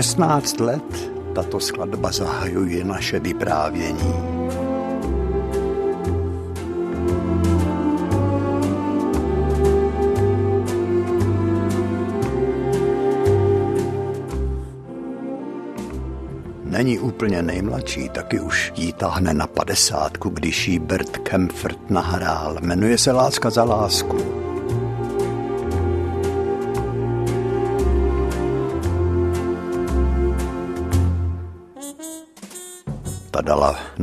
16 let tato skladba zahajuje naše vyprávění. Není úplně nejmladší, taky už jí tahne na padesátku, když jí Bert Kempfert nahrál. Jmenuje se Láska za lásku.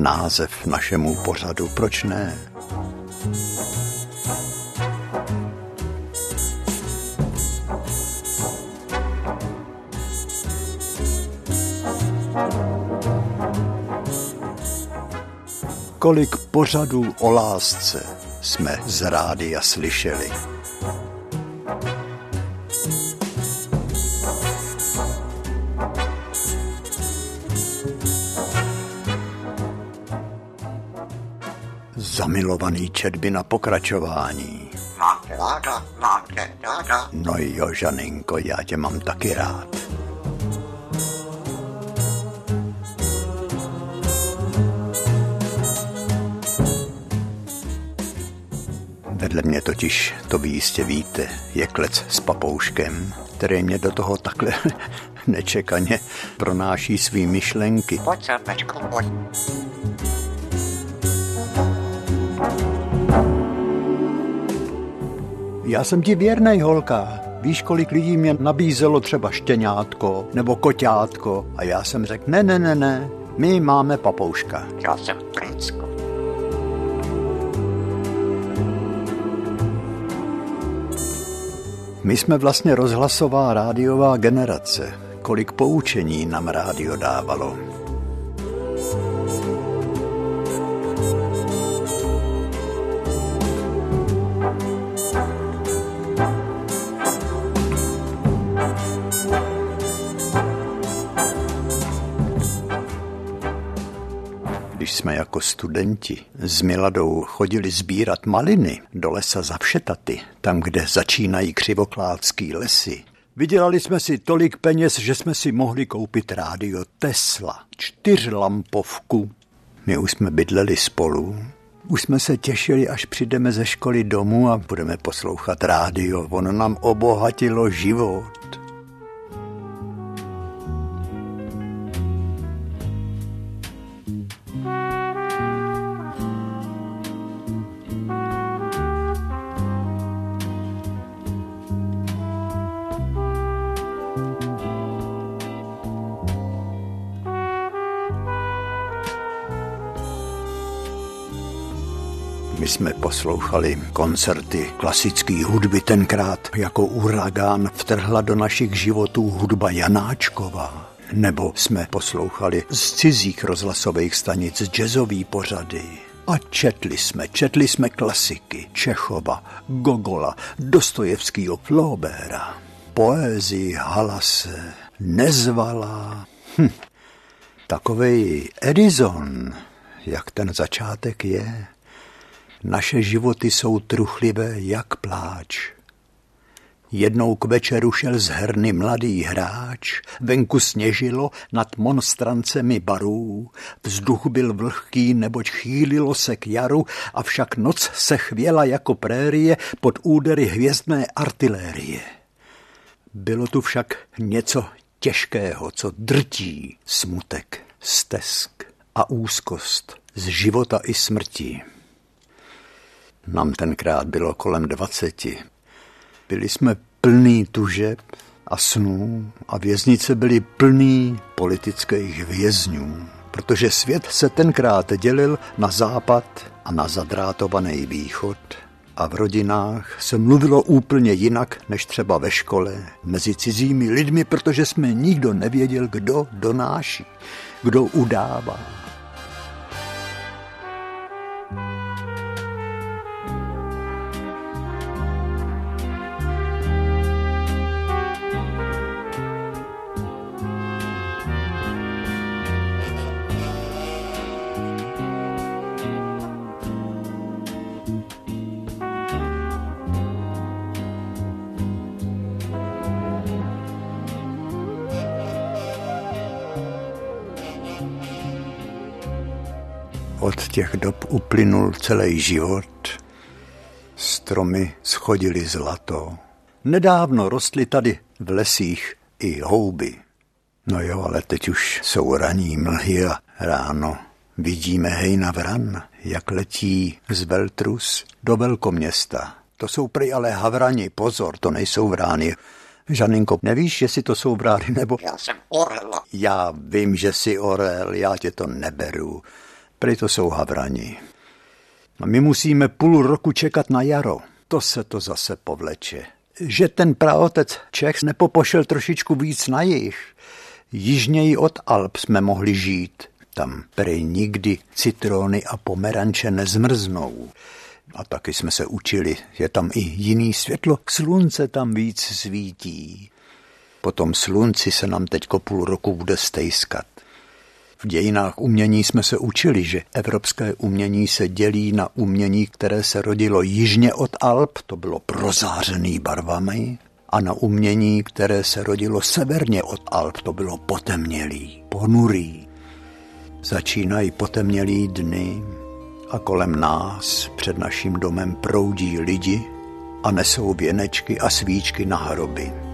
Název našemu pořadu, proč ne? Kolik pořadů o lásce jsme z rádia slyšeli. Zamilovaný četby na pokračování. Mám tě ráda, ráda. No jo, Žaninko, já tě mám taky rád. Vedle mě totiž, to vy jistě víte, je klec s papouškem, který mě do toho takhle nečekaně pronáší svý myšlenky. Pojď, srpečku, pojď. Já jsem ti věrnej, holka. Víš, kolik lidí mě nabízelo třeba štěňátko nebo koťátko a já jsem řekl, ne, ne, ne, ne, my máme papouška. Já jsem princko. My jsme vlastně rozhlasová rádiová generace. Kolik poučení nám rádio dávalo. Jsme jako studenti s Miladou chodili sbírat maliny do lesa za Všetaty, tam, kde začínají křivokládský lesy, Vydělali jsme si tolik peněz, že jsme si mohli koupit rádio Tesla, čtyřlampovku. My už jsme bydleli spolu, už jsme se těšili, až přijdeme ze školy domů a budeme poslouchat rádio. Ono nám obohatilo život. Poslouchali koncerty klasické hudby. Tenkrát jako uragán vtrhla do našich životů hudba Janáčková. Nebo jsme poslouchali z cizích rozhlasových stanic jazzový pořady. A četli jsme, četli jsme klasiky Čechova, Gogola, Dostojevskýho Flaubera, poézii Halase, Nezvala. Hm. Takovej Edison, jak ten začátek je, naše životy jsou truchlivé jak pláč. Jednou k večeru šel z herny mladý hráč, venku sněžilo nad monstrancemi barů, vzduch byl vlhký, neboť chýlilo se k jaru, avšak noc se chvěla jako prérie pod údery hvězdné artilérie. Bylo tu však něco těžkého, co drtí smutek, stesk a úzkost z života i smrti. Nám tenkrát bylo kolem dvaceti. Byli jsme plný tužeb a snů a věznice byly plný politických vězňů, protože svět se tenkrát dělil na západ a na zadrátovaný východ a v rodinách se mluvilo úplně jinak než třeba ve škole mezi cizími lidmi, protože jsme nikdo nevěděl, kdo donáší, kdo udává. Těch dob uplynul celý život. Stromy schodily zlato. Nedávno rostly tady v lesích i houby. No jo, ale teď už jsou raní mlhy a ráno vidíme hejna vran, jak letí z Veltrus do velkoměsta. To jsou prý ale havrani, pozor, to nejsou vrány. Žaninko, nevíš, jestli to jsou vrány nebo... Já jsem orel. Já vím, že jsi orel, já tě to neberu. Prý to jsou havrani. A my musíme půl roku čekat na jaro. To se to zase povleče. Že ten praotec Čech nepopošel trošičku víc na jich. Jižněji od Alp jsme mohli žít. Tam prej nikdy citrony a pomeranče nezmrznou. A taky jsme se učili, je tam i jiný světlo, slunce tam víc svítí. Po tom slunci se nám teďko půl roku bude stejskat. V dějinách umění jsme se učili, že evropské umění se dělí na umění, které se rodilo jižně od Alp, to bylo prozářený barvami, a na umění, které se rodilo severně od Alp, to bylo potemnělý, ponurý. Začínají potemnělý dny a kolem nás před naším domem proudí lidi a nesou věnečky a svíčky na hroby.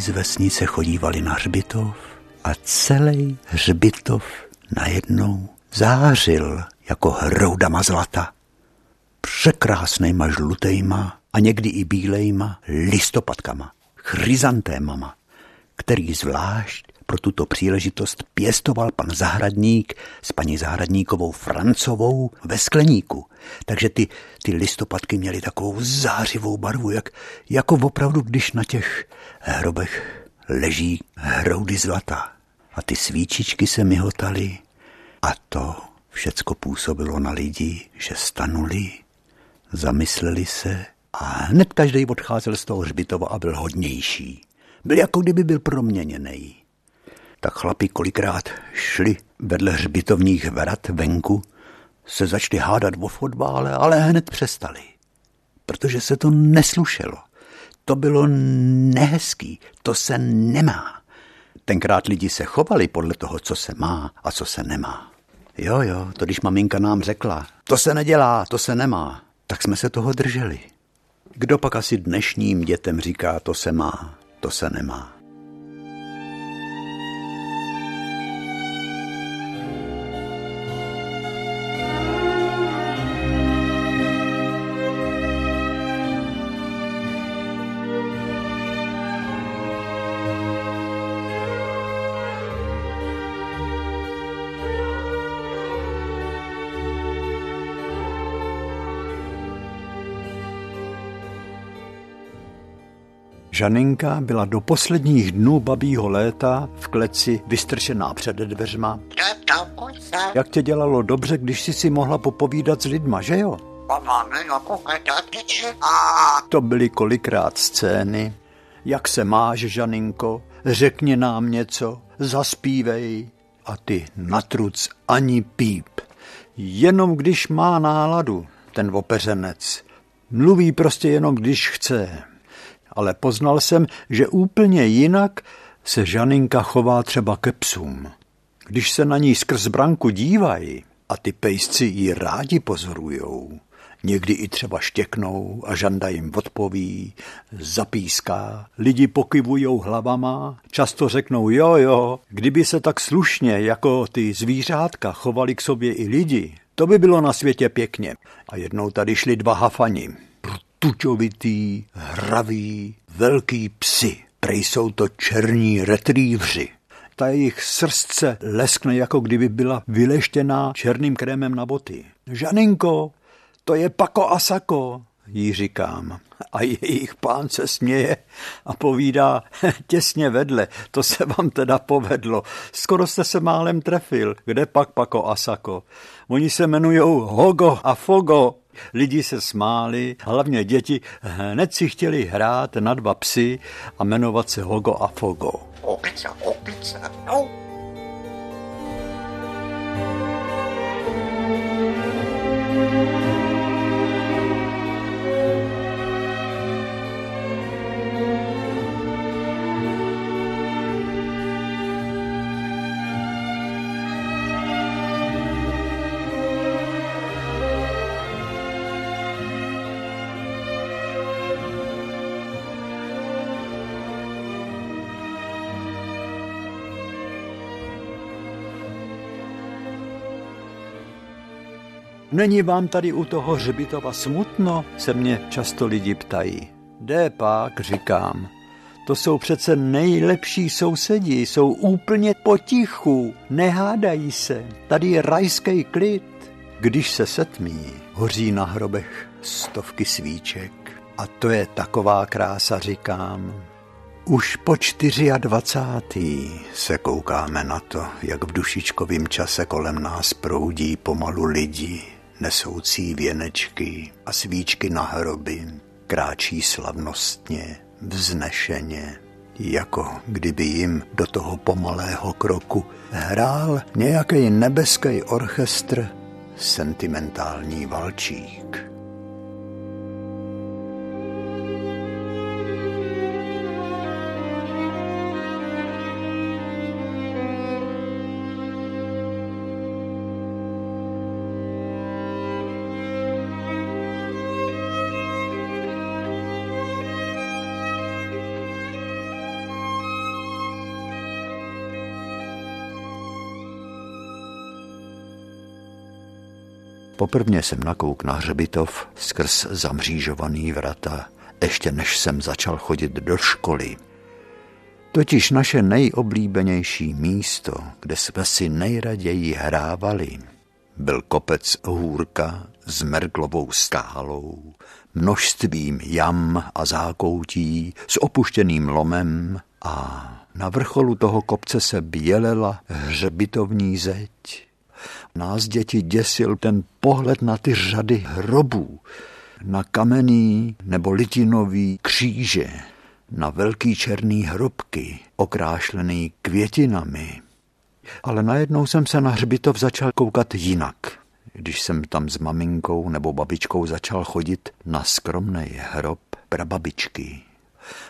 Z vesnice chodívali na hřbitov a celý hřbitov najednou zářil jako hroudama zlata. Překrásnejma žlutejma a někdy i bílejma listopadkama, chryzantémama, který zvlášť pro tuto příležitost pěstoval pan zahradník s paní zahradníkovou Francovou ve skleníku. Takže ty, ty listopadky měly takovou zářivou barvu, jak, jako opravdu, když na těch hrobech leží hroudy zlata. A ty svíčičky se myhotaly a to všecko působilo na lidi, že stanuli, zamysleli se a hned každý odcházel z toho hřbitova a byl hodnější. Byl jako kdyby byl proměněný tak chlapi kolikrát šli vedle hřbitovních vrat venku, se začali hádat o fotbále, ale hned přestali. Protože se to neslušelo. To bylo nehezký, to se nemá. Tenkrát lidi se chovali podle toho, co se má a co se nemá. Jo, jo, to když maminka nám řekla, to se nedělá, to se nemá, tak jsme se toho drželi. Kdo pak asi dnešním dětem říká, to se má, to se nemá. Žaninka byla do posledních dnů babího léta v kleci vystrčená před dveřma. Jak tě dělalo dobře, když jsi si mohla popovídat s lidma, že jo? To byly kolikrát scény. Jak se máš, Žaninko? Řekni nám něco, zaspívej. A ty natruc ani píp. Jenom když má náladu, ten opeřenec. Mluví prostě jenom, když chce ale poznal jsem, že úplně jinak se Žaninka chová třeba ke psům. Když se na ní skrz branku dívají a ty pejsci ji rádi pozorujou, někdy i třeba štěknou a žanda jim odpoví, zapíská, lidi pokyvujou hlavama, často řeknou jo, jo, kdyby se tak slušně jako ty zvířátka chovali k sobě i lidi, to by bylo na světě pěkně. A jednou tady šli dva hafani tučovitý, hravý, velký psi. Prej jsou to černí retrívři. Ta jejich srdce leskne, jako kdyby byla vyleštěná černým krémem na boty. Žaninko, to je Pako a Sako. jí říkám. A jejich pán se směje a povídá těsně vedle, to se vám teda povedlo. Skoro jste se málem trefil. Kde pak Pako Asako? Oni se jmenují Hogo a Fogo. Lidi se smáli, hlavně děti hned si chtěli hrát na dva psy a jmenovat se Hogo a Fogo. Opice, opice, no. Není vám tady u toho hřbitova smutno, se mě často lidi ptají. Jde pak, říkám. To jsou přece nejlepší sousedi, jsou úplně potichu, nehádají se. Tady je rajský klid. Když se setmí, hoří na hrobech stovky svíček. A to je taková krása, říkám. Už po 24. se koukáme na to, jak v dušičkovém čase kolem nás proudí pomalu lidi, nesoucí věnečky a svíčky na hroby, kráčí slavnostně, vznešeně, jako kdyby jim do toho pomalého kroku hrál nějaký nebeský orchestr, sentimentální valčík. Poprvně jsem nakouk na hřbitov skrz zamřížovaný vrata, ještě než jsem začal chodit do školy. Totiž naše nejoblíbenější místo, kde jsme si nejraději hrávali, byl kopec hůrka s merglovou skálou, množstvím jam a zákoutí, s opuštěným lomem a na vrcholu toho kopce se bělela hřbitovní zeď. Nás děti děsil ten pohled na ty řady hrobů, na kamenný nebo litinový kříže, na velký černý hrobky, okrášlený květinami. Ale najednou jsem se na hřbitov začal koukat jinak. Když jsem tam s maminkou nebo babičkou začal chodit na skromný hrob prababičky.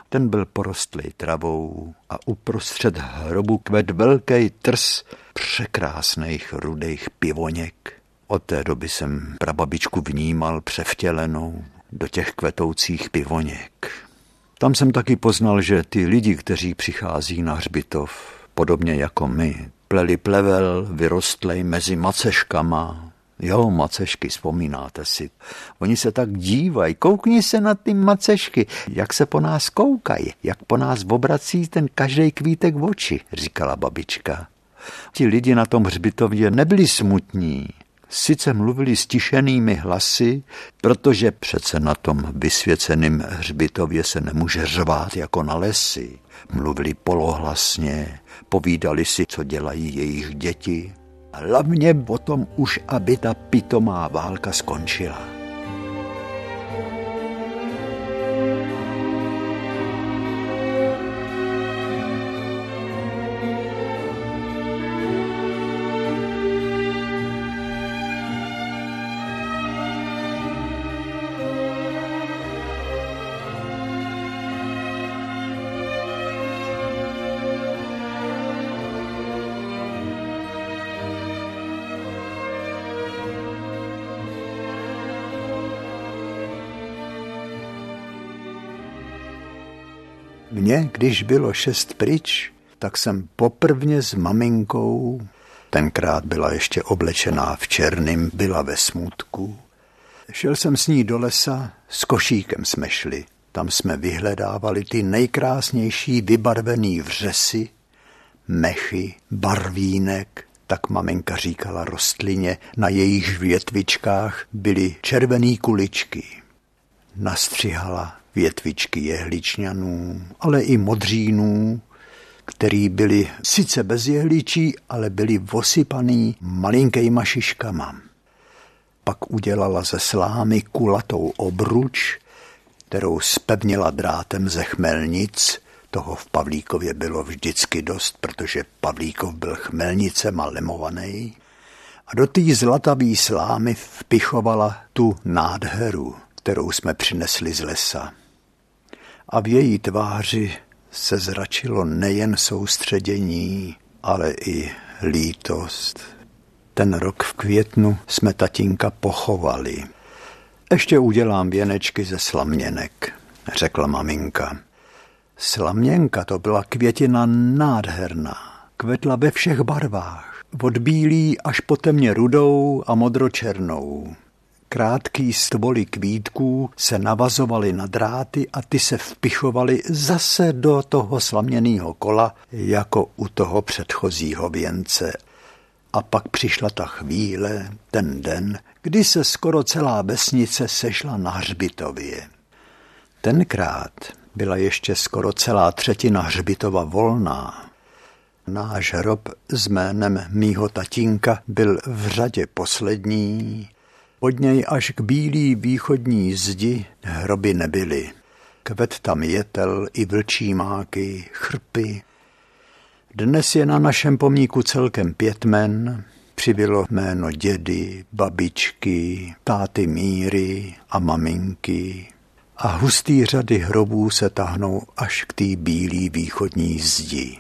Ten byl porostlý travou a uprostřed hrobu kvet velký trs překrásných rudých pivoněk. Od té doby jsem prababičku vnímal převtělenou do těch kvetoucích pivoněk. Tam jsem taky poznal, že ty lidi, kteří přichází na hřbitov, podobně jako my, pleli plevel vyrostlej mezi maceškama, Jo, macešky, vzpomínáte si. Oni se tak dívají, koukni se na ty macešky, jak se po nás koukají, jak po nás obrací ten každý kvítek v oči, říkala babička. Ti lidi na tom hřbitově nebyli smutní, sice mluvili stišenými hlasy, protože přece na tom vysvěceném hřbitově se nemůže řvát jako na lesy. Mluvili polohlasně, povídali si, co dělají jejich děti, Hlavně potom už, aby ta pitomá válka skončila. Mně, když bylo šest pryč, tak jsem poprvně s maminkou, tenkrát byla ještě oblečená v černým, byla ve smutku. Šel jsem s ní do lesa, s košíkem jsme šli. Tam jsme vyhledávali ty nejkrásnější vybarvený vřesy, mechy, barvínek, tak maminka říkala rostlině, na jejich větvičkách byly červené kuličky. nastřihala větvičky jehličňanů, ale i modřínů, který byli sice bez jehličí, ale byli vosypaný malinkýma šiškama. Pak udělala ze slámy kulatou obruč, kterou spevnila drátem ze chmelnic, toho v Pavlíkově bylo vždycky dost, protože Pavlíkov byl chmelnicem a lemovaný. A do té zlatavý slámy vpichovala tu nádheru, kterou jsme přinesli z lesa. A v její tváři se zračilo nejen soustředění, ale i lítost. Ten rok v květnu jsme tatínka pochovali. Ještě udělám věnečky ze slaměnek, řekla maminka. Slaměnka to byla květina nádherná. Kvetla ve všech barvách. Od bílý až po temně rudou a modročernou. Krátký stvoly kvítků se navazovaly na dráty a ty se vpichovaly zase do toho slaměného kola, jako u toho předchozího věnce. A pak přišla ta chvíle, ten den, kdy se skoro celá vesnice sešla na hřbitově. Tenkrát byla ještě skoro celá třetina hřbitova volná. Náš hrob s jménem mýho tatínka byl v řadě poslední. Od něj až k bílý východní zdi hroby nebyly. Kvet tam jetel i vlčí máky, chrpy. Dnes je na našem pomníku celkem pět men, přibylo jméno dědy, babičky, táty Míry a maminky, a hustý řady hrobů se tahnou až k té bílý východní zdi.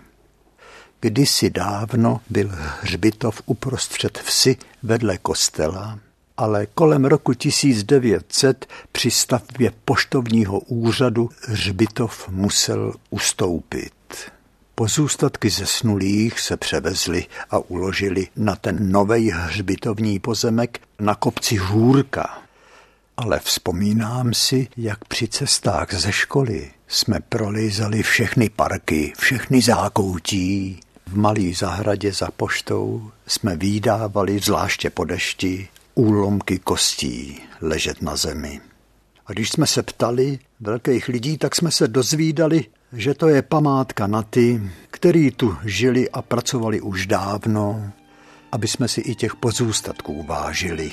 Kdysi dávno byl hřbitov uprostřed vsi vedle kostela, ale kolem roku 1900 při stavbě poštovního úřadu hřbitov musel ustoupit. Pozůstatky zesnulých se převezly a uložili na ten nový hřbitovní pozemek na kopci Hůrka, ale vzpomínám si, jak při cestách ze školy jsme prolízali všechny parky, všechny zákoutí. V malý zahradě za poštou jsme výdávali, zvláště po dešti, úlomky kostí ležet na zemi. A když jsme se ptali velkých lidí, tak jsme se dozvídali, že to je památka na ty, který tu žili a pracovali už dávno, aby jsme si i těch pozůstatků vážili.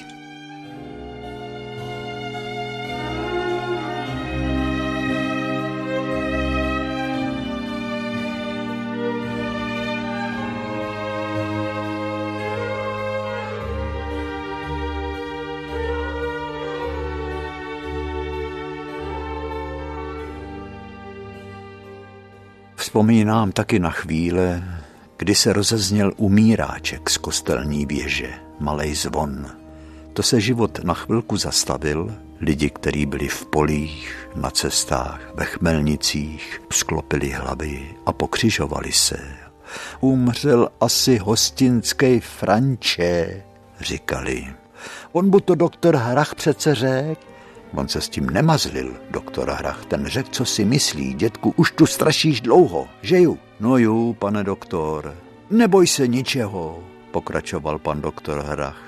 Vzpomínám taky na chvíle, kdy se rozezněl umíráček z kostelní věže, malej zvon. To se život na chvilku zastavil, lidi, kteří byli v polích, na cestách, ve chmelnicích, sklopili hlavy a pokřižovali se. Umřel asi hostinský Franče, říkali. On bu to doktor Hrach přece řek, On se s tím nemazlil, doktor Hrach. Ten řekl, co si myslí, dětku, už tu strašíš dlouho, že ju? No ju, pane doktor. Neboj se ničeho, pokračoval pan doktor Hrach.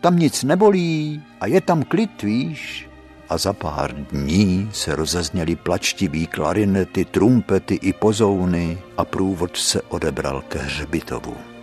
Tam nic nebolí a je tam klid, víš? A za pár dní se rozezněly plačtivý klarinety, trumpety i pozouny a průvod se odebral ke hřbitovu.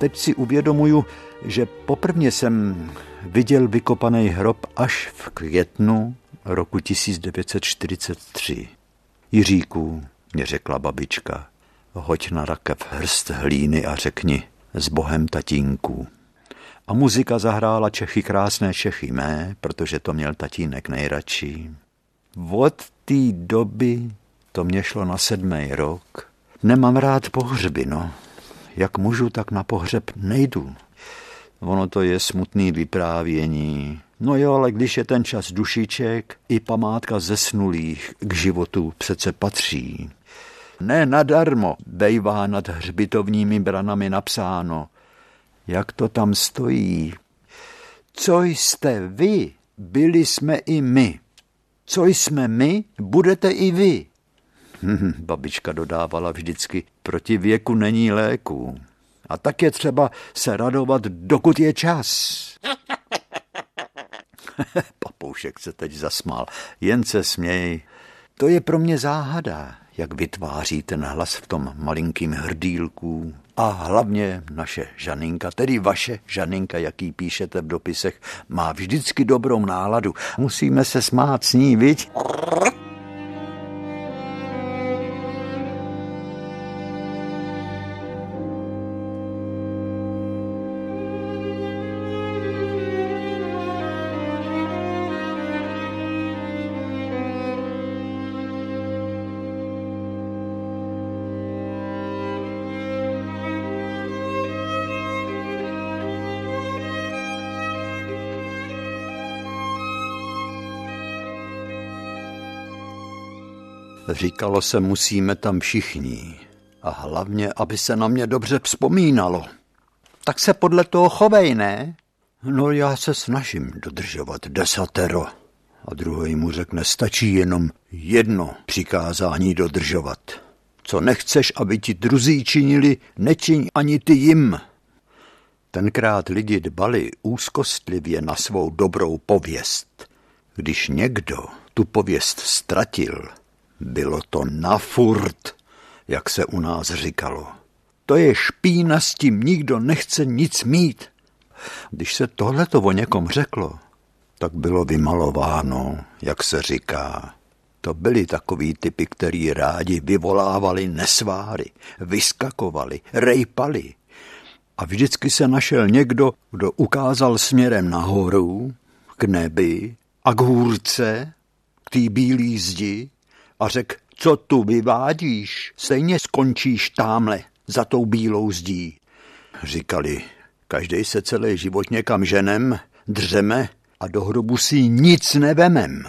Teď si uvědomuju, že poprvně jsem viděl vykopaný hrob až v květnu roku 1943. Jiříku, mě řekla babička, hoď na rakev hrst hlíny a řekni s bohem tatínku. A muzika zahrála Čechy krásné Čechy mé, protože to měl tatínek nejradši. Od té doby to mě šlo na sedmý rok. Nemám rád pohřby, no jak můžu, tak na pohřeb nejdu. Ono to je smutný vyprávění, No jo, ale když je ten čas dušiček, i památka zesnulých k životu přece patří. Ne nadarmo bejvá nad hřbitovními branami napsáno. Jak to tam stojí? Co jste vy, byli jsme i my. Co jsme my, budete i vy. Babička dodávala vždycky, proti věku není léku. A tak je třeba se radovat, dokud je čas. Papoušek se teď zasmál. Jen se směj. To je pro mě záhada, jak vytváří ten hlas v tom malinkým hrdílku. A hlavně naše Žaninka, tedy vaše Žaninka, jaký píšete v dopisech, má vždycky dobrou náladu. Musíme se smát s ní, viď? Říkalo se, musíme tam všichni. A hlavně, aby se na mě dobře vzpomínalo. Tak se podle toho chovej, ne? No já se snažím dodržovat desatero. A druhý mu řekne, stačí jenom jedno přikázání dodržovat. Co nechceš, aby ti druzí činili, nečiň ani ty jim. Tenkrát lidi dbali úzkostlivě na svou dobrou pověst. Když někdo tu pověst ztratil, bylo to na furt, jak se u nás říkalo. To je špína, s tím nikdo nechce nic mít. Když se tohleto o někom řeklo, tak bylo vymalováno, jak se říká. To byli takový typy, který rádi vyvolávali nesváry, vyskakovali, rejpali. A vždycky se našel někdo, kdo ukázal směrem nahoru, k nebi a k hůrce, k té bílé zdi a řekl, co tu vyvádíš, stejně skončíš támle za tou bílou zdí. Říkali, každý se celý život někam ženem, dřeme a do hrobu si nic nevemem.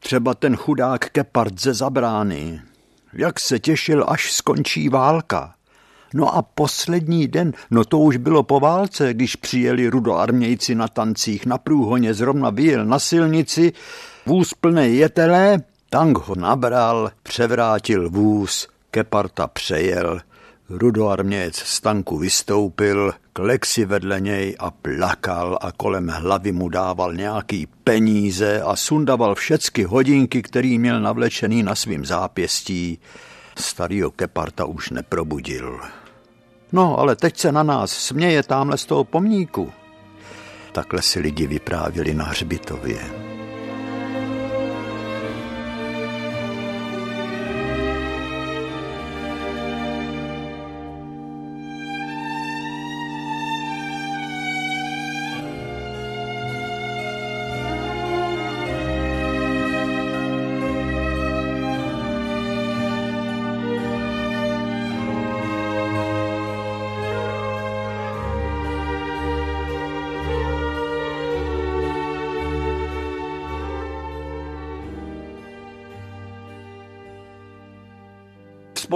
Třeba ten chudák Kepard ze zabrány. Jak se těšil, až skončí válka. No a poslední den, no to už bylo po válce, když přijeli rudoarmějci na tancích, na průhoně zrovna vyjel na silnici, vůz plný jetelé Tank ho nabral, převrátil vůz, Keparta přejel, rudoarmějec z tanku vystoupil, klek si vedle něj a plakal a kolem hlavy mu dával nějaký peníze a sundaval všecky hodinky, který měl navlečený na svým zápěstí. Starýho Keparta už neprobudil. No, ale teď se na nás směje tamhle z toho pomníku. Takhle si lidi vyprávěli na hřbitově.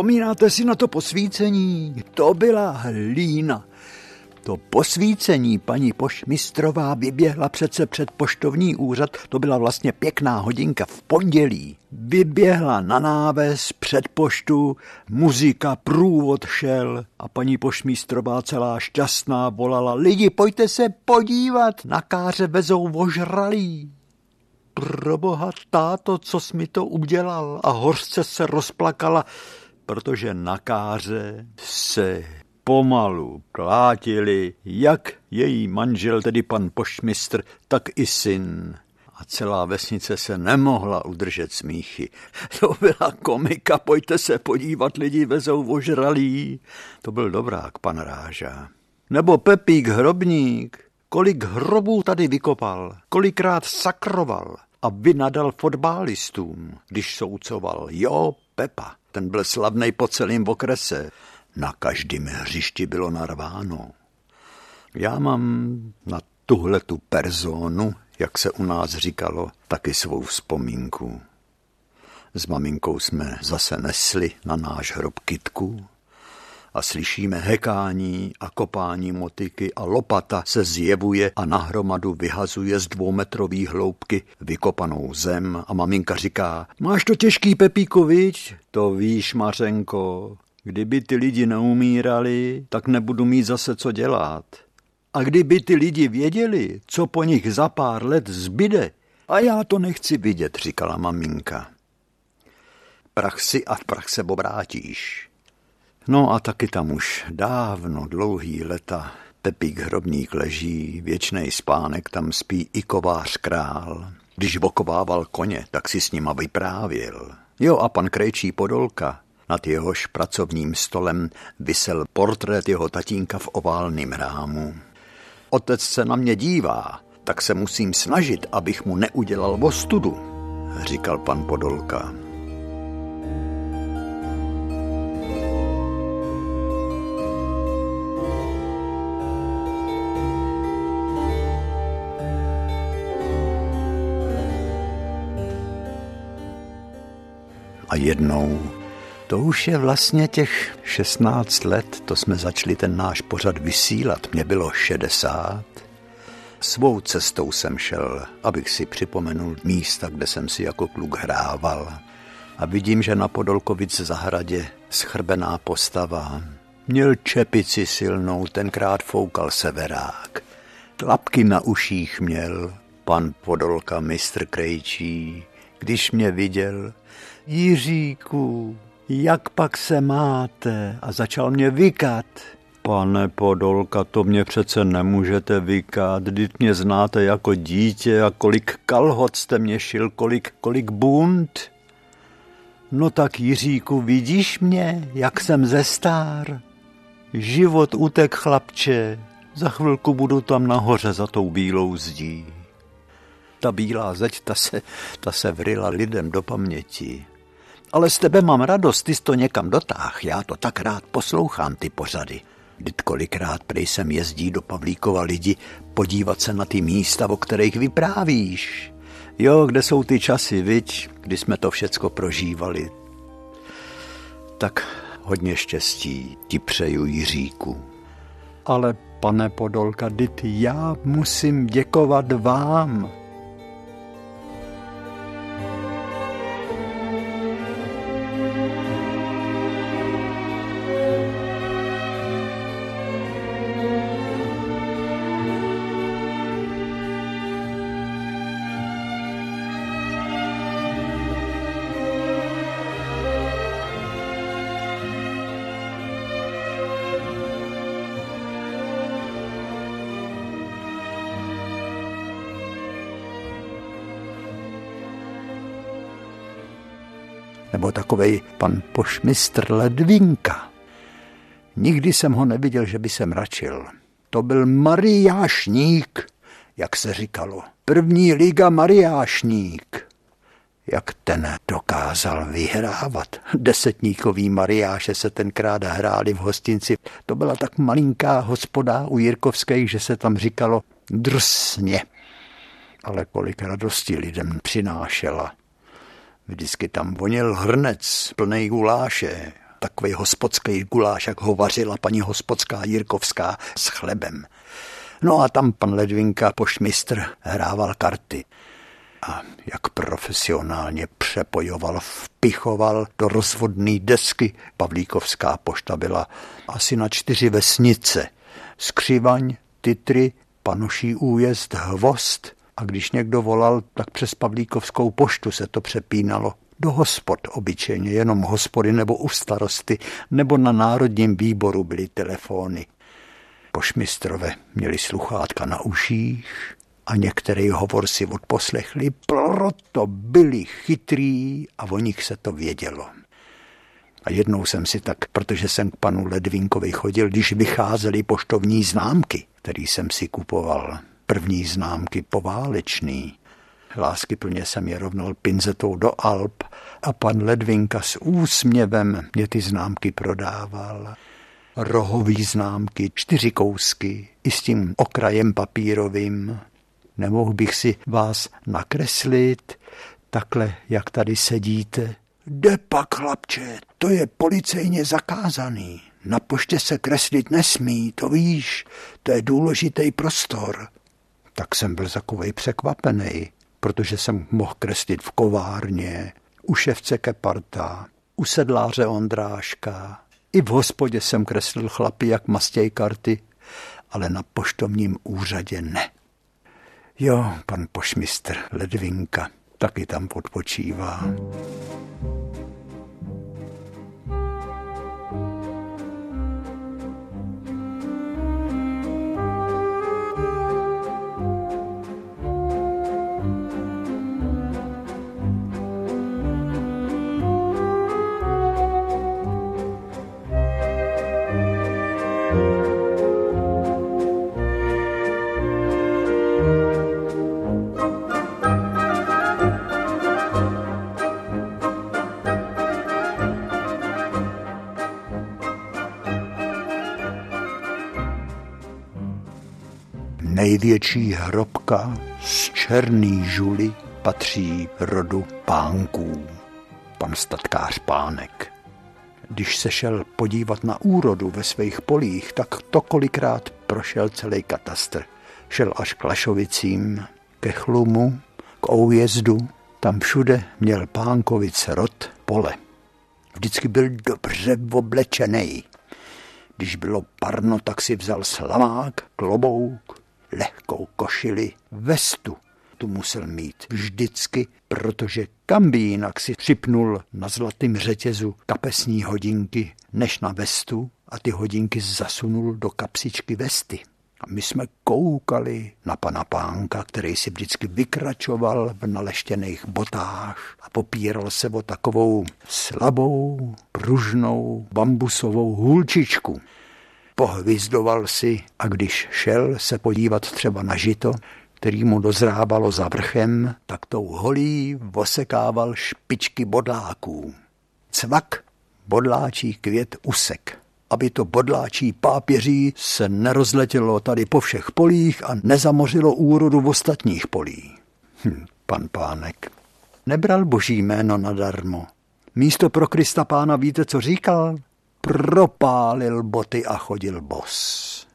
Vzpomínáte si na to posvícení? To byla hlína. To posvícení paní pošmistrová vyběhla přece před poštovní úřad, to byla vlastně pěkná hodinka v pondělí. Vyběhla na náves před poštu, muzika, průvod šel a paní pošmistrová celá šťastná volala, lidi, pojďte se podívat, na káře vezou vožralí. Proboha, táto, co jsi mi to udělal? A hořce se rozplakala protože na káře se pomalu klátili jak její manžel, tedy pan pošmistr, tak i syn. A celá vesnice se nemohla udržet smíchy. To byla komika, pojďte se podívat, lidi vezou ožralí. To byl dobrák, pan Ráža. Nebo Pepík Hrobník, kolik hrobů tady vykopal, kolikrát sakroval a vynadal fotbalistům, když soucoval. Jo, Pepa. Ten byl slavný po celém okrese. Na každém hřišti bylo narváno. Já mám na tuhle tu personu jak se u nás říkalo, taky svou vzpomínku. S maminkou jsme zase nesli na náš hrob kytku a slyšíme hekání a kopání motiky a lopata se zjevuje a nahromadu vyhazuje z dvoumetrový hloubky vykopanou zem a maminka říká, máš to těžký Pepíkovič? To víš, Mařenko, kdyby ty lidi neumírali, tak nebudu mít zase co dělat. A kdyby ty lidi věděli, co po nich za pár let zbyde, a já to nechci vidět, říkala maminka. Prach si a prach se obrátíš. No a taky tam už dávno, dlouhý leta, Pepík hrobník leží, věčný spánek tam spí i kovář král. Když vokovával koně, tak si s nima vyprávěl. Jo a pan Krejčí Podolka, nad jehož pracovním stolem vysel portrét jeho tatínka v oválném rámu. Otec se na mě dívá, tak se musím snažit, abych mu neudělal vostudu, říkal pan Podolka. A jednou, to už je vlastně těch 16 let, to jsme začali ten náš pořad vysílat, mě bylo 60. Svou cestou jsem šel, abych si připomenul místa, kde jsem si jako kluk hrával. A vidím, že na Podolkovic zahradě schrbená postava. Měl čepici silnou, tenkrát foukal severák. Tlapky na uších měl, pan Podolka, mistr Krejčí. Když mě viděl, Jiříku, jak pak se máte? A začal mě vykat. Pane Podolka, to mě přece nemůžete vykat, když mě znáte jako dítě a kolik kalhot jste mě šil, kolik, kolik bunt. No tak Jiříku, vidíš mě, jak jsem ze stár? Život utek, chlapče, za chvilku budu tam nahoře za tou bílou zdí. Ta bílá zeď, ta se, ta se vrila lidem do paměti. Ale z tebe mám radost, ty jsi to někam dotáh, já to tak rád poslouchám, ty pořady. Vždyť kolikrát prej sem jezdí do Pavlíkova lidi podívat se na ty místa, o kterých vyprávíš. Jo, kde jsou ty časy, viď, kdy jsme to všecko prožívali. Tak hodně štěstí ti přeju Jiříku. Ale pane Podolka, dit já musím děkovat vám, takovej pan pošmistr Ledvinka. Nikdy jsem ho neviděl, že by se mračil. To byl mariášník, jak se říkalo. První liga mariášník. Jak ten dokázal vyhrávat. Desetníkový mariáše se tenkrát hráli v hostinci. To byla tak malinká hospoda u Jirkovských, že se tam říkalo drsně. Ale kolik radosti lidem přinášela. Vždycky tam voněl hrnec plný guláše, takový hospodský guláš, jak ho vařila paní hospodská Jirkovská s chlebem. No a tam pan Ledvinka, pošmistr, hrával karty. A jak profesionálně přepojoval, vpichoval do rozvodné desky. Pavlíkovská pošta byla asi na čtyři vesnice. Skřivaň, Titry, Panoší újezd, Hvost a když někdo volal, tak přes Pavlíkovskou poštu se to přepínalo do hospod obyčejně, jenom hospody nebo u starosty, nebo na národním výboru byly telefony. Pošmistrové měli sluchátka na uších a některý hovor si odposlechli, proto byli chytrý a o nich se to vědělo. A jednou jsem si tak, protože jsem k panu Ledvinkovi chodil, když vycházely poštovní známky, který jsem si kupoval, první známky poválečný. Lásky plně jsem je rovnal pinzetou do Alp a pan Ledvinka s úsměvem mě ty známky prodával. Rohový známky, čtyři kousky, i s tím okrajem papírovým. Nemohl bych si vás nakreslit, takhle, jak tady sedíte. Jde pak, chlapče, to je policejně zakázaný. Na poště se kreslit nesmí, to víš, to je důležitý prostor. Tak jsem byl takovej překvapený, protože jsem mohl kreslit v kovárně, u ševce Keparta, u sedláře Ondráška. I v hospodě jsem kreslil chlapy, jak mastěj karty, ale na poštovním úřadě ne. Jo, pan pošmistr Ledvinka taky tam odpočívá. Největší hrobka z černý žuly patří rodu pánků. Pan statkář Pánek. Když se šel podívat na úrodu ve svých polích, tak to kolikrát prošel celý katastr. Šel až k Lašovicím, ke Chlumu, k Oujezdu, tam všude měl Pánkovic rod pole. Vždycky byl dobře oblečený. Když bylo parno, tak si vzal slamák, klobouk, lehkou košili, vestu tu musel mít vždycky, protože kam by jinak si připnul na zlatým řetězu kapesní hodinky, než na vestu a ty hodinky zasunul do kapsičky vesty. A my jsme koukali na pana pánka, který si vždycky vykračoval v naleštěných botách a popíral se o takovou slabou, pružnou bambusovou hůlčičku pohvizdoval si a když šel se podívat třeba na žito, který mu dozrábalo za vrchem, tak tou holí vosekával špičky bodláků. Cvak, bodláčí květ usek, aby to bodláčí pápěří se nerozletělo tady po všech polích a nezamořilo úrodu v ostatních polí. Hm, pan pánek. Nebral boží jméno nadarmo. Místo pro Krista pána víte, co říkal? Propálil boty a chodil bos.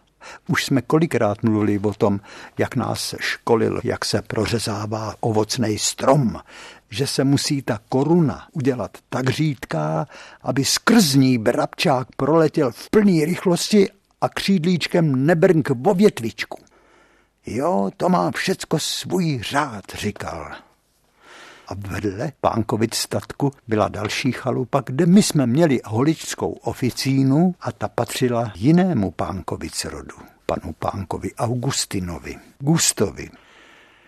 Už jsme kolikrát mluvili o tom, jak nás školil, jak se prořezává ovocný strom, že se musí ta koruna udělat tak řídká, aby skrz ní brabčák proletěl v plné rychlosti a křídlíčkem nebrnk vo větvičku. Jo, to má všecko svůj řád, říkal vedle Pánkovic statku byla další chalupa, kde my jsme měli holičskou oficínu a ta patřila jinému Pánkovic rodu, panu Pánkovi Augustinovi, Gustovi.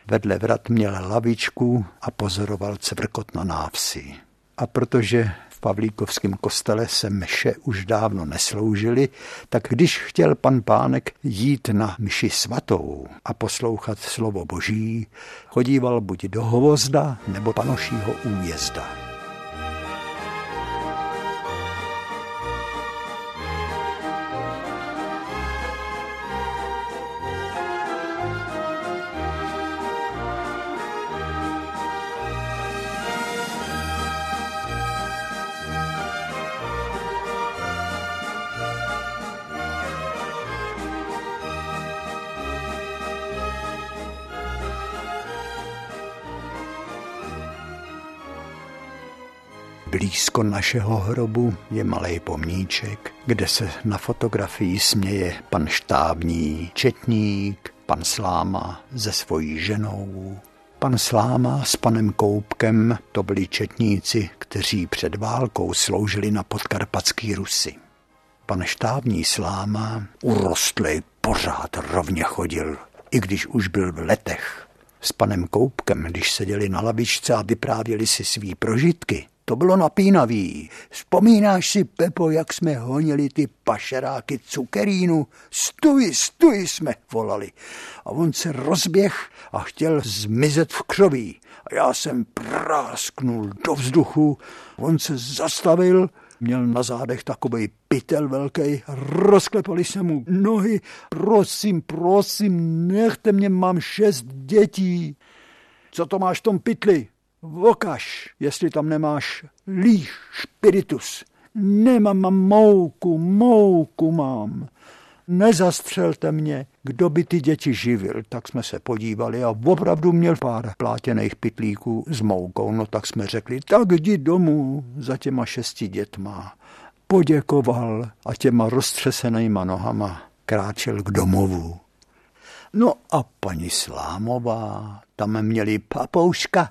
Vedle vrat měl lavičku a pozoroval cvrkot na návsi. A protože Pavlíkovském kostele se meše už dávno nesloužily, tak když chtěl pan pánek jít na mši svatou a poslouchat slovo boží, chodíval buď do Hovozda nebo panošího újezda. Blízko našeho hrobu je malý pomníček, kde se na fotografii směje pan štábní četník, pan Sláma se svojí ženou. Pan Sláma s panem Koupkem to byli četníci, kteří před válkou sloužili na podkarpatský Rusy. Pan štábní Sláma urostlý pořád rovně chodil, i když už byl v letech. S panem Koupkem, když seděli na lavičce a vyprávěli si svý prožitky, to bylo napínavý. Vzpomínáš si, Pepo, jak jsme honili ty pašeráky cukerínu? Stuj, stuj, jsme volali. A on se rozběh a chtěl zmizet v křoví. A já jsem prásknul do vzduchu, on se zastavil Měl na zádech takový pytel velký, rozklepali se mu nohy. Prosím, prosím, nechte mě, mám šest dětí. Co to máš v tom pytli? Vokaž, jestli tam nemáš líš, spiritus. Nemám, mám mouku, mouku mám. Nezastřelte mě, kdo by ty děti živil. Tak jsme se podívali a opravdu měl pár plátěných pitlíků s moukou. No tak jsme řekli, tak jdi domů za těma šesti dětma. Poděkoval a těma roztřesenýma nohama kráčel k domovu. No a paní Slámová, tam měli papouška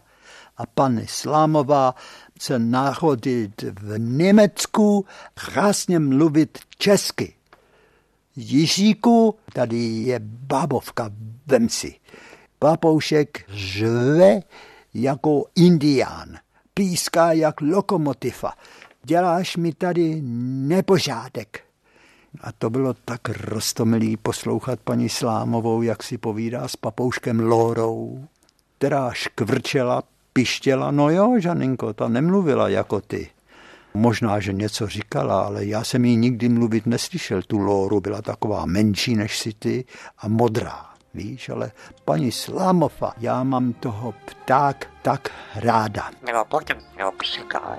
a paní Slámová se náhodit v Německu, krásně mluvit česky. Jiříku, tady je bábovka, vem si. Papoušek žve jako indián, píská jak lokomotiva. Děláš mi tady nepořádek. A to bylo tak roztomilý poslouchat paní Slámovou, jak si povídá s papouškem Lórou, která škvrčela, pištěla. No jo, Žaninko, ta nemluvila jako ty. Možná, že něco říkala, ale já jsem jí nikdy mluvit neslyšel. Tu Lóru byla taková menší než si ty a modrá. Víš, ale paní Slámova, já mám toho pták tak ráda. Nebo potom, nebo psíka,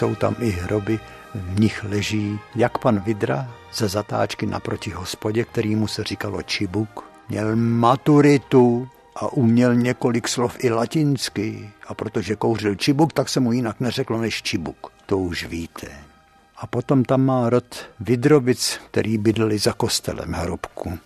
jsou tam i hroby, v nich leží jak pan Vidra ze zatáčky naproti hospodě, kterýmu se říkalo Čibuk. Měl maturitu a uměl několik slov i latinsky. A protože kouřil Čibuk, tak se mu jinak neřeklo než Čibuk. To už víte. A potom tam má rod Vidrovic, který bydleli za kostelem hrobku.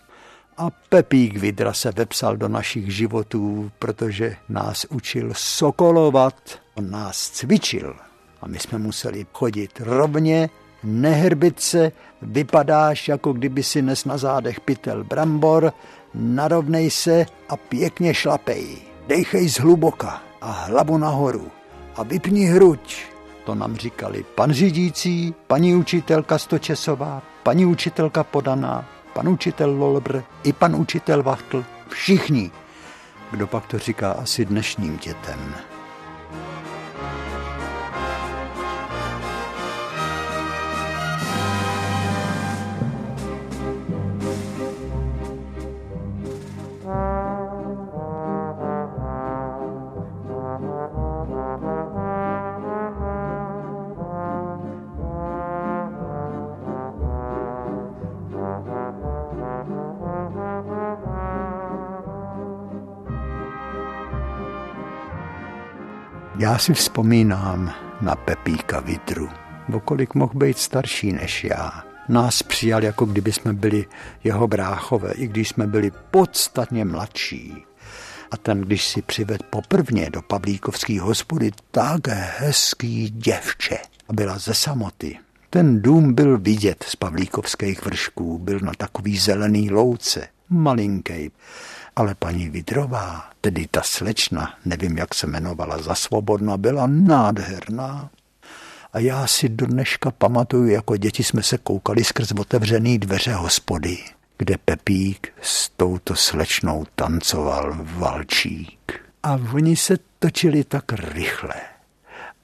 A Pepík Vidra se vepsal do našich životů, protože nás učil sokolovat, on nás cvičil a my jsme museli chodit rovně, nehrbit se, vypadáš, jako kdyby si nes na zádech pytel brambor, narovnej se a pěkně šlapej. Dejchej zhluboka a hlavu nahoru a vypni hruď. To nám říkali pan řídící, paní učitelka Stočesová, paní učitelka Podaná, pan učitel Lolbr i pan učitel Vachtl. Všichni. Kdo pak to říká asi dnešním dětem. Si vzpomínám na Pepíka Vidru. Okolik mohl být starší než já. Nás přijal, jako kdyby jsme byli jeho bráchové, i když jsme byli podstatně mladší. A ten, když si přived poprvně do Pavlíkovské hospody, tak hezký děvče a byla ze samoty. Ten dům byl vidět z Pavlíkovských vršků, byl na takový zelený louce, malinký ale paní Vidrová, tedy ta slečna, nevím, jak se jmenovala, za svobodna, byla nádherná. A já si do dneška pamatuju, jako děti jsme se koukali skrz otevřený dveře hospody, kde Pepík s touto slečnou tancoval valčík. A oni se točili tak rychle.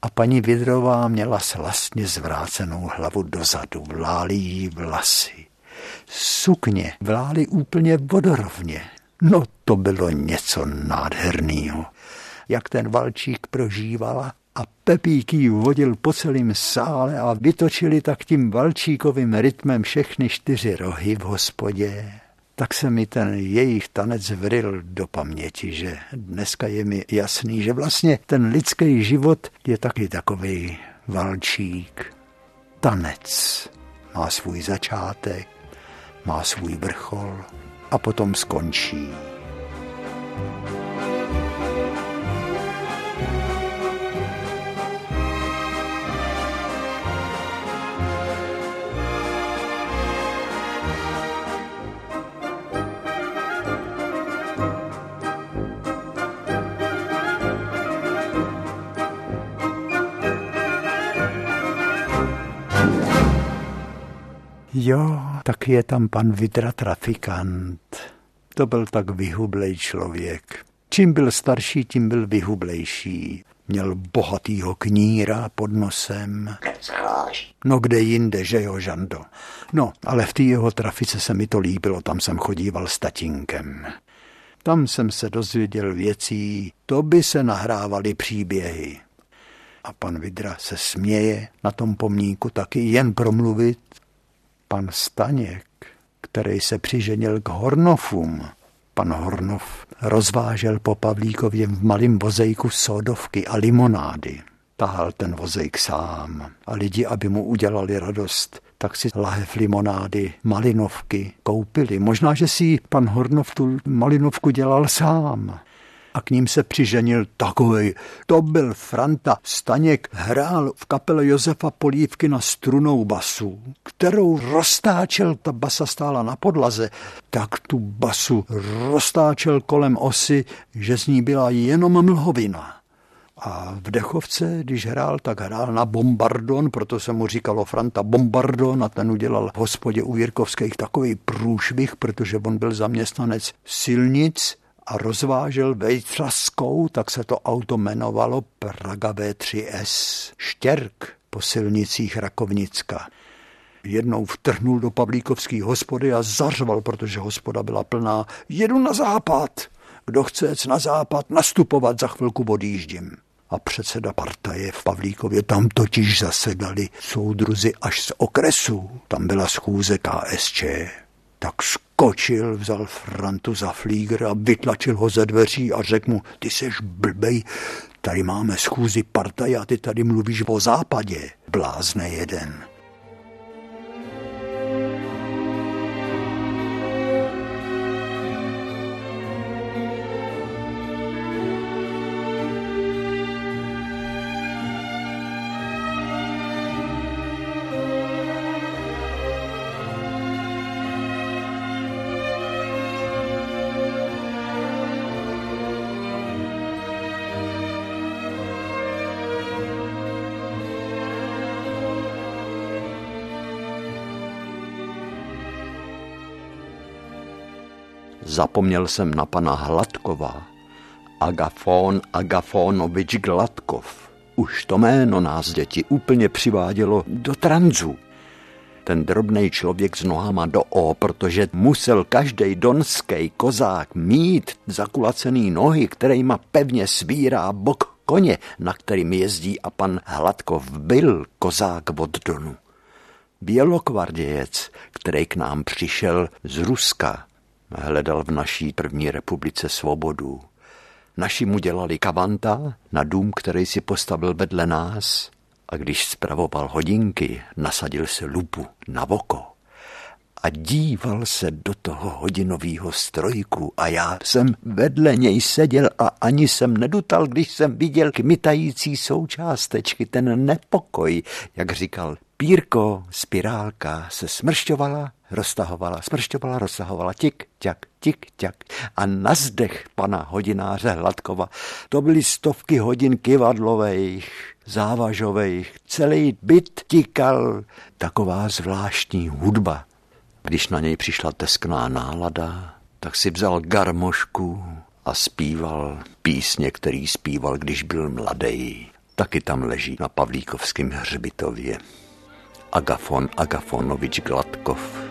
A paní Vidrová měla slastně zvrácenou hlavu dozadu, vlály jí vlasy. Sukně vlály úplně vodorovně, No to bylo něco nádherného. Jak ten valčík prožívala a Pepík ji vodil po celém sále a vytočili tak tím valčíkovým rytmem všechny čtyři rohy v hospodě. Tak se mi ten jejich tanec vril do paměti, že dneska je mi jasný, že vlastně ten lidský život je taky takový valčík. Tanec má svůj začátek, má svůj vrchol a potom skončí. Jo, tak je tam pan Vidra trafikant. To byl tak vyhublej člověk. Čím byl starší, tím byl vyhublejší. Měl bohatýho kníra pod nosem. No kde jinde, že jo, Žando? No, ale v té jeho trafice se mi to líbilo, tam jsem chodíval s tatínkem. Tam jsem se dozvěděl věcí, to by se nahrávaly příběhy. A pan Vidra se směje na tom pomníku taky jen promluvit. Pan Staněk, který se přiženil k Hornofům, pan Hornov rozvážel po Pavlíkově v malém vozejku sodovky a limonády. Tahal ten vozejk sám a lidi, aby mu udělali radost, tak si lahev limonády, malinovky koupili. Možná, že si pan Hornov tu malinovku dělal sám a k ním se přiženil takovej. To byl Franta Staněk, hrál v kapele Josefa Polívky na strunou basu, kterou roztáčel, ta basa stála na podlaze, tak tu basu roztáčel kolem osy, že z ní byla jenom mlhovina. A v Dechovce, když hrál, tak hrál na bombardon, proto se mu říkalo Franta Bombardon a ten udělal v hospodě u Jirkovských takový průšvih, protože on byl zaměstnanec silnic a rozvážel vejtřaskou, tak se to auto jmenovalo Praga V3S. Štěrk po silnicích Rakovnicka. Jednou vtrhnul do Pavlíkovské hospody a zařval, protože hospoda byla plná. Jedu na západ. Kdo chce jet na západ, nastupovat, za chvilku odjíždím. A předseda partaje v Pavlíkově tam totiž zasedali soudruzi až z okresu. Tam byla schůze KSČ tak skočil, vzal Frantu za flígr a vytlačil ho ze dveří a řekl mu, ty seš blbej, tady máme schůzi partaje a ty tady mluvíš o západě, blázne jeden. Zapomněl jsem na pana Hladkova. Agafon Agafonovič Gladkov. Už to jméno nás děti úplně přivádělo do tranzu. Ten drobný člověk s nohama do O, protože musel každý donský kozák mít zakulacený nohy, kterýma pevně svírá bok koně, na kterým jezdí a pan Hladkov byl kozák od Donu. Bělokvardějec, který k nám přišel z Ruska, hledal v naší první republice svobodu. Naši mu dělali kavanta na dům, který si postavil vedle nás. A když spravoval hodinky, nasadil se lupu na voko. A díval se do toho hodinového strojku. A já jsem vedle něj seděl a ani jsem nedutal, když jsem viděl kmitající součástečky, ten nepokoj, jak říkal Pírko, spirálka se smršťovala, roztahovala, smršťovala, roztahovala, tik, ťak, tik, ťak. A na zdech pana hodináře Hladkova to byly stovky hodin kivadlových, závažových, celý byt tikal, taková zvláštní hudba. Když na něj přišla teskná nálada, tak si vzal garmošku a zpíval písně, který zpíval, když byl mladý. Taky tam leží na Pavlíkovském hřbitově. Agafon Agafonovič Gladkov.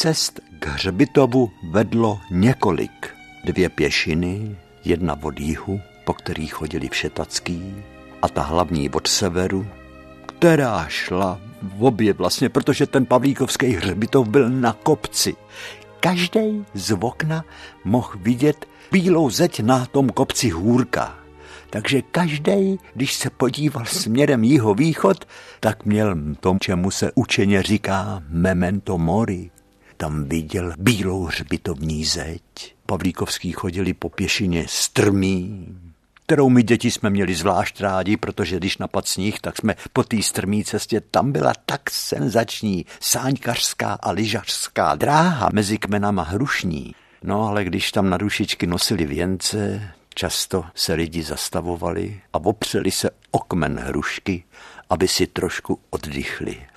Cest k hřbitovu vedlo několik. Dvě pěšiny, jedna od jihu, po kterých chodili všetacký, a ta hlavní od severu, která šla v obě vlastně, protože ten Pavlíkovský hřbitov byl na kopci. Každý z okna mohl vidět bílou zeď na tom kopci hůrka. Takže každý, když se podíval směrem jihovýchod, tak měl tom, čemu se učeně říká memento mori. Tam viděl bílou hřbitovní zeď. Pavlíkovský chodili po pěšině strmý, kterou my děti jsme měli zvlášť rádi, protože když napad sníh, tak jsme po té strmý cestě, tam byla tak senzační sáňkařská a lyžařská dráha mezi kmenama hrušní. No ale když tam na dušičky nosili věnce, často se lidi zastavovali a opřeli se o kmen hrušky, aby si trošku oddychli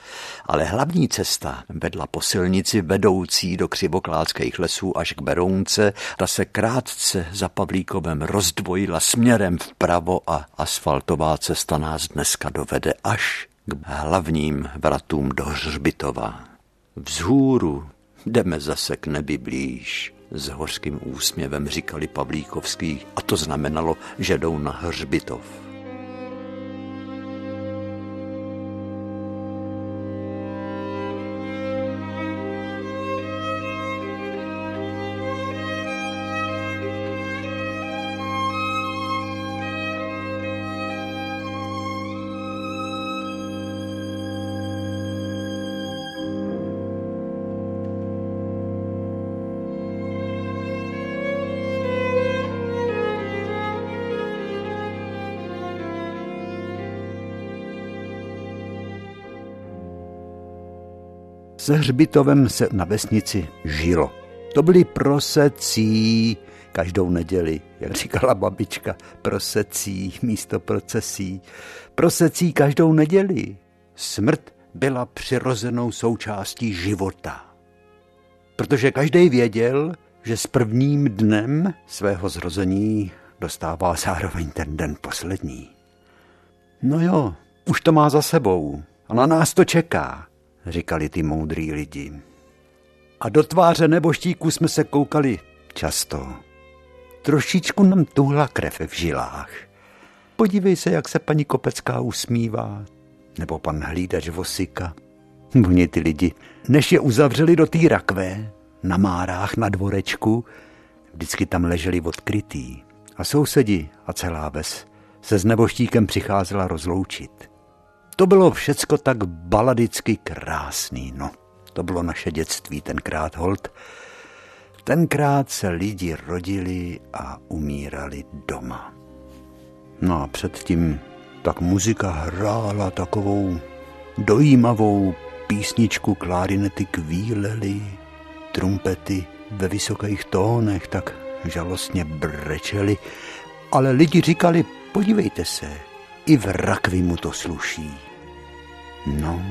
ale hlavní cesta vedla po silnici vedoucí do křivokládských lesů až k Berounce. Ta se krátce za Pavlíkovem rozdvojila směrem vpravo a asfaltová cesta nás dneska dovede až k hlavním vratům do Hřbitova. Vzhůru jdeme zase k nebi blíž. S hořkým úsměvem říkali Pavlíkovský a to znamenalo, že jdou na Hřbitov. Se hřbitovem se na vesnici žilo. To byli prosecí každou neděli, jak říkala babička, prosecí místo procesí. Prosecí každou neděli. Smrt byla přirozenou součástí života. Protože každý věděl, že s prvním dnem svého zrození dostává zároveň ten den poslední. No jo, už to má za sebou a na nás to čeká říkali ty moudrý lidi. A do tváře neboštíku jsme se koukali často. Trošičku nám tuhla krev v žilách. Podívej se, jak se paní Kopecká usmívá. Nebo pan hlídač Vosika. Oni ty lidi, než je uzavřeli do té rakve, na márách na dvorečku, vždycky tam leželi odkrytý. A sousedi a celá ves se s neboštíkem přicházela rozloučit. To bylo všecko tak baladicky krásný, no. To bylo naše dětství tenkrát, hold. Tenkrát se lidi rodili a umírali doma. No a předtím tak muzika hrála takovou dojímavou písničku klárinety kvílely, trumpety ve vysokých tónech tak žalostně brečely, ale lidi říkali, podívejte se, i v rakvi mu to sluší. No,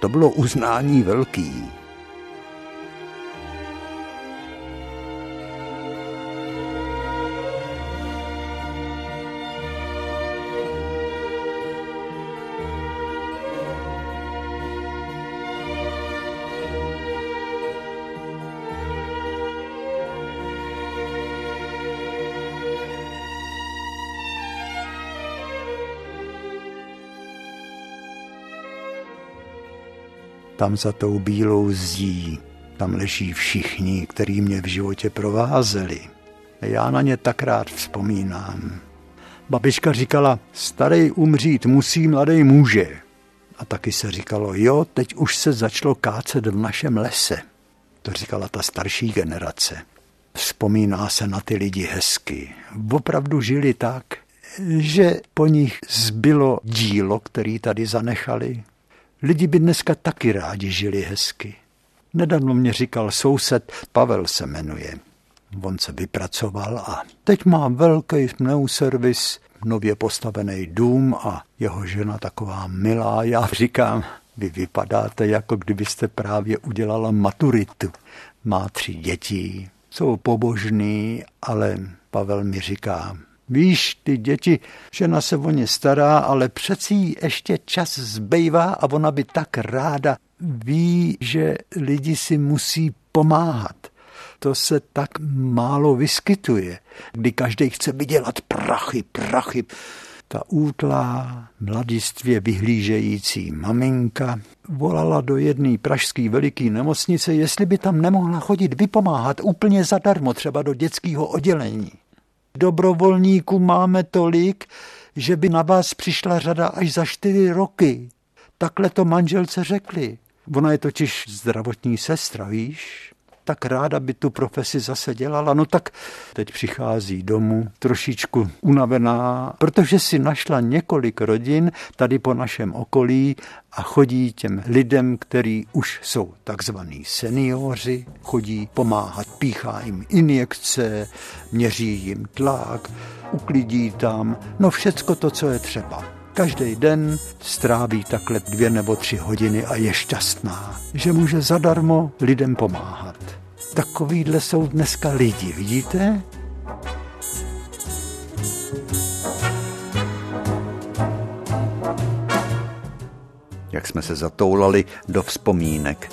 to bylo uznání velký. Tam za tou bílou zdí, tam leží všichni, který mě v životě provázeli. Já na ně tak rád vzpomínám. Babička říkala, starý umřít musí, mladý může. A taky se říkalo, jo, teď už se začalo kácet v našem lese. To říkala ta starší generace. Vzpomíná se na ty lidi hezky. Opravdu žili tak, že po nich zbylo dílo, který tady zanechali, Lidi by dneska taky rádi žili hezky. Nedávno mě říkal soused, Pavel se jmenuje. On se vypracoval a teď má velký servis, nově postavený dům a jeho žena taková milá. Já říkám, vy vypadáte, jako kdybyste právě udělala maturitu. Má tři děti, jsou pobožný, ale Pavel mi říká, Víš, ty děti, žena se o ně stará, ale přeci ještě čas zbývá a ona by tak ráda ví, že lidi si musí pomáhat. To se tak málo vyskytuje, kdy každý chce vydělat prachy, prachy. Ta útlá, mladistvě vyhlížející maminka volala do jedné pražské veliké nemocnice, jestli by tam nemohla chodit vypomáhat úplně zadarmo, třeba do dětského oddělení. Dobrovolníků máme tolik, že by na vás přišla řada až za čtyři roky. Takhle to manželce řekli. Ona je totiž zdravotní sestra, víš? Tak ráda by tu profesi zase dělala. No tak teď přichází domů trošičku unavená, protože si našla několik rodin tady po našem okolí a chodí těm lidem, který už jsou takzvaní seniori, chodí pomáhat, píchá jim injekce, měří jim tlak, uklidí tam, no všecko to, co je třeba. Každý den stráví takhle dvě nebo tři hodiny a je šťastná, že může zadarmo lidem pomáhat. Takovýhle jsou dneska lidi, vidíte? Jak jsme se zatoulali do vzpomínek.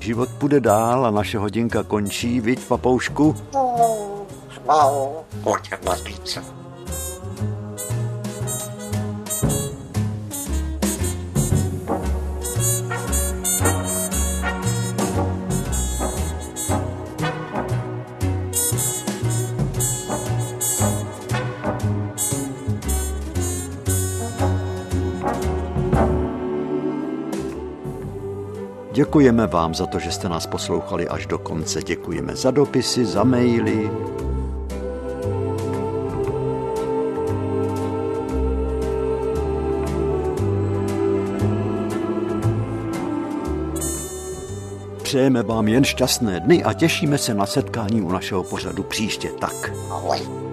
Život půjde dál a naše hodinka končí, viď, papoušku? Pojď, Děkujeme vám za to, že jste nás poslouchali až do konce. Děkujeme za dopisy, za maily. Přejeme vám jen šťastné dny a těšíme se na setkání u našeho pořadu příště. Tak. Ahoj.